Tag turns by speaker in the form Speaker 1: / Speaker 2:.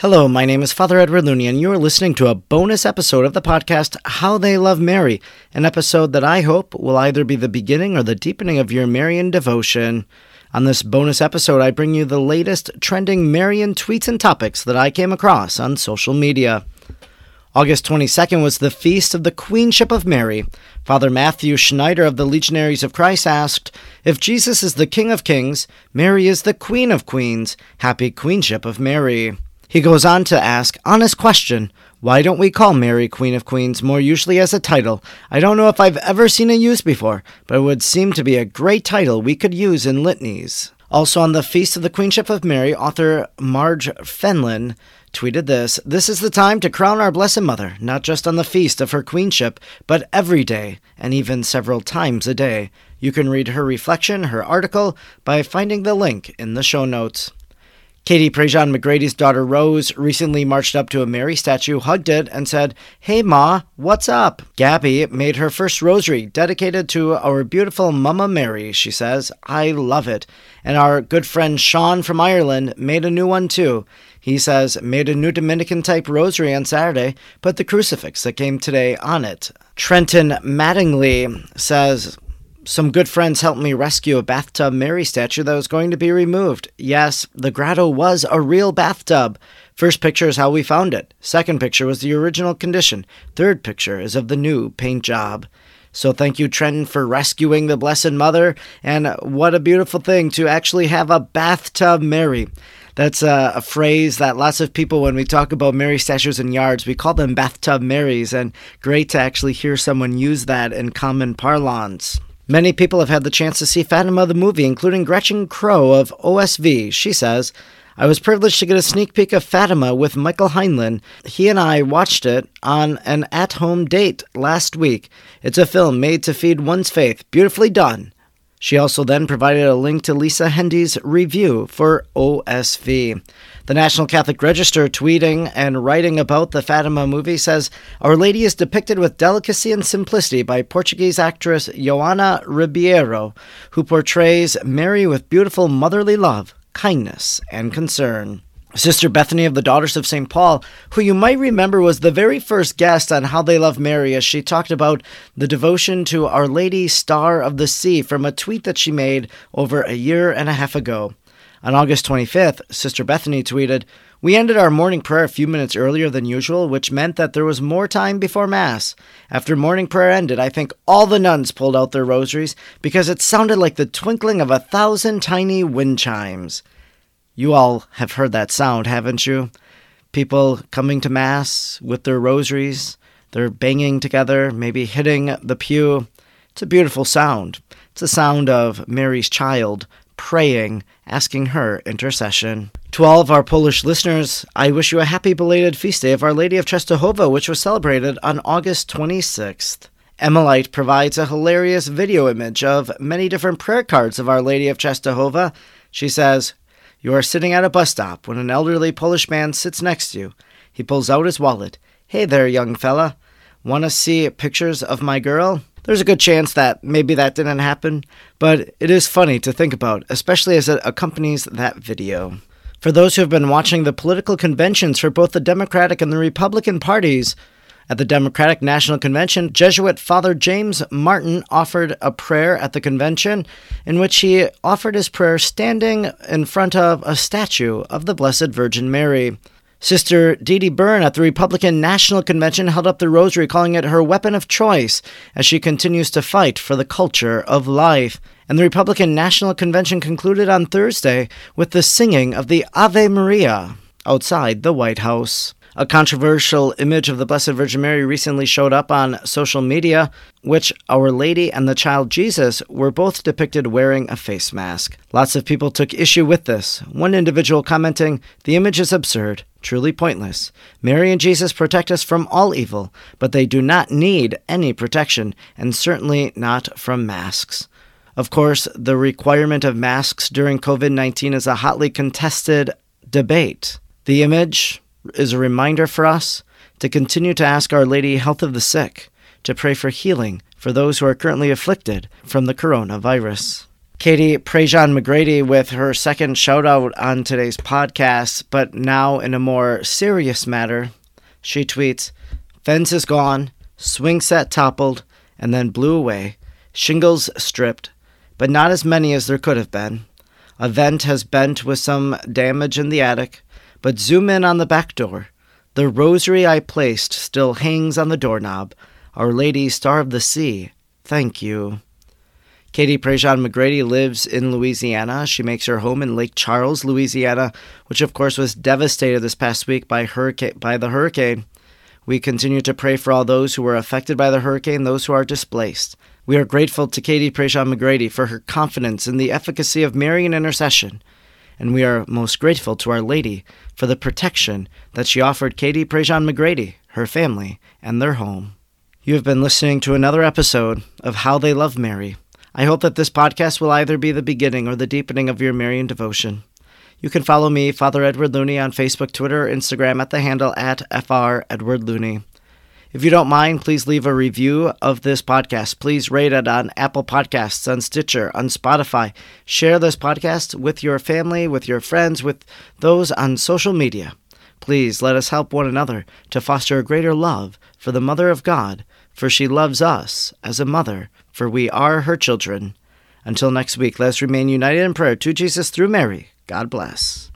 Speaker 1: Hello, my name is Father Edward Looney, and you are listening to a bonus episode of the podcast How They Love Mary, an episode that I hope will either be the beginning or the deepening of your Marian devotion. On this bonus episode, I bring you the latest trending Marian tweets and topics that I came across on social media. August 22nd was the feast of the Queenship of Mary. Father Matthew Schneider of the Legionaries of Christ asked, If Jesus is the King of Kings, Mary is the Queen of Queens. Happy Queenship of Mary. He goes on to ask, honest question, why don't we call Mary Queen of Queens more usually as a title? I don't know if I've ever seen it used before, but it would seem to be a great title we could use in litanies. Also on the Feast of the Queenship of Mary, author Marge Fenelon tweeted this This is the time to crown our Blessed Mother, not just on the feast of her queenship, but every day, and even several times a day. You can read her reflection, her article, by finding the link in the show notes. Katie Prejean McGrady's daughter Rose recently marched up to a Mary statue, hugged it, and said, Hey Ma, what's up? Gabby made her first rosary dedicated to our beautiful Mama Mary, she says. I love it. And our good friend Sean from Ireland made a new one too. He says, made a new Dominican type rosary on Saturday, put the crucifix that came today on it. Trenton Mattingly says, some good friends helped me rescue a bathtub Mary statue that was going to be removed. Yes, the grotto was a real bathtub. First picture is how we found it. Second picture was the original condition. Third picture is of the new paint job. So thank you, Trenton, for rescuing the Blessed Mother. And what a beautiful thing to actually have a bathtub Mary. That's a, a, phrase that lots of people, when we talk about Mary statues in yards, we call them bathtub Marys. And great to actually hear someone use that in common parlance. Many people have had the chance to see Fatima the movie, including Gretchen Crowe of OSV. She says, I was privileged to get a sneak peek of Fatima with Michael Heinlein. He and I watched it on an at home date last week. It's a film made to feed one's faith. Beautifully done. She also then provided a link to Lisa Hendey's review for OSV. The National Catholic Register, tweeting and writing about the Fatima movie, says Our Lady is depicted with delicacy and simplicity by Portuguese actress Joana Ribeiro, who portrays Mary with beautiful motherly love, kindness, and concern. Sister Bethany of the Daughters of St. Paul, who you might remember was the very first guest on How They Love Mary, as she talked about the devotion to Our Lady Star of the Sea from a tweet that she made over a year and a half ago. On August 25th, Sister Bethany tweeted, We ended our morning prayer a few minutes earlier than usual, which meant that there was more time before Mass. After morning prayer ended, I think all the nuns pulled out their rosaries because it sounded like the twinkling of a thousand tiny wind chimes. You all have heard that sound, haven't you? People coming to Mass with their rosaries, they're banging together, maybe hitting the pew. It's a beautiful sound. It's the sound of Mary's child praying, asking her intercession. To all of our Polish listeners, I wish you a happy belated feast day of Our Lady of Częstochowa, which was celebrated on August 26th. Emilite provides a hilarious video image of many different prayer cards of Our Lady of Częstochowa. She says, you are sitting at a bus stop when an elderly Polish man sits next to you. He pulls out his wallet. Hey there, young fella. Want to see pictures of my girl? There's a good chance that maybe that didn't happen, but it is funny to think about, especially as it accompanies that video. For those who have been watching the political conventions for both the Democratic and the Republican parties, at the Democratic National Convention, Jesuit Father James Martin offered a prayer at the convention in which he offered his prayer standing in front of a statue of the Blessed Virgin Mary. Sister Dede Byrne at the Republican National Convention held up the rosary, calling it her weapon of choice as she continues to fight for the culture of life. And the Republican National Convention concluded on Thursday with the singing of the Ave Maria outside the White House. A controversial image of the Blessed Virgin Mary recently showed up on social media, which Our Lady and the child Jesus were both depicted wearing a face mask. Lots of people took issue with this, one individual commenting, The image is absurd, truly pointless. Mary and Jesus protect us from all evil, but they do not need any protection, and certainly not from masks. Of course, the requirement of masks during COVID 19 is a hotly contested debate. The image, is a reminder for us to continue to ask Our Lady health of the sick, to pray for healing for those who are currently afflicted from the coronavirus. Katie Prejean McGrady with her second shout out on today's podcast, but now in a more serious matter. She tweets Fence is gone, swing set toppled, and then blew away, shingles stripped, but not as many as there could have been. A vent has bent with some damage in the attic, but zoom in on the back door. The rosary I placed still hangs on the doorknob. Our Lady, Star of the Sea, thank you. Katie Prejean McGrady lives in Louisiana. She makes her home in Lake Charles, Louisiana, which of course was devastated this past week by hurricane by the hurricane. We continue to pray for all those who were affected by the hurricane, those who are displaced. We are grateful to Katie Prejean McGrady for her confidence in the efficacy of Marian intercession, and we are most grateful to Our Lady for the protection that she offered Katie Prejean McGrady, her family, and their home. You have been listening to another episode of How They Love Mary. I hope that this podcast will either be the beginning or the deepening of your Marian devotion. You can follow me, Father Edward Looney, on Facebook, Twitter, Instagram at the handle at FR Edward Looney. If you don't mind, please leave a review of this podcast. Please rate it on Apple Podcasts, on Stitcher, on Spotify. Share this podcast with your family, with your friends, with those on social media. Please let us help one another to foster a greater love for the Mother of God, for she loves us as a mother for we are her children. Until next week, let us remain united in prayer to Jesus through Mary. God bless.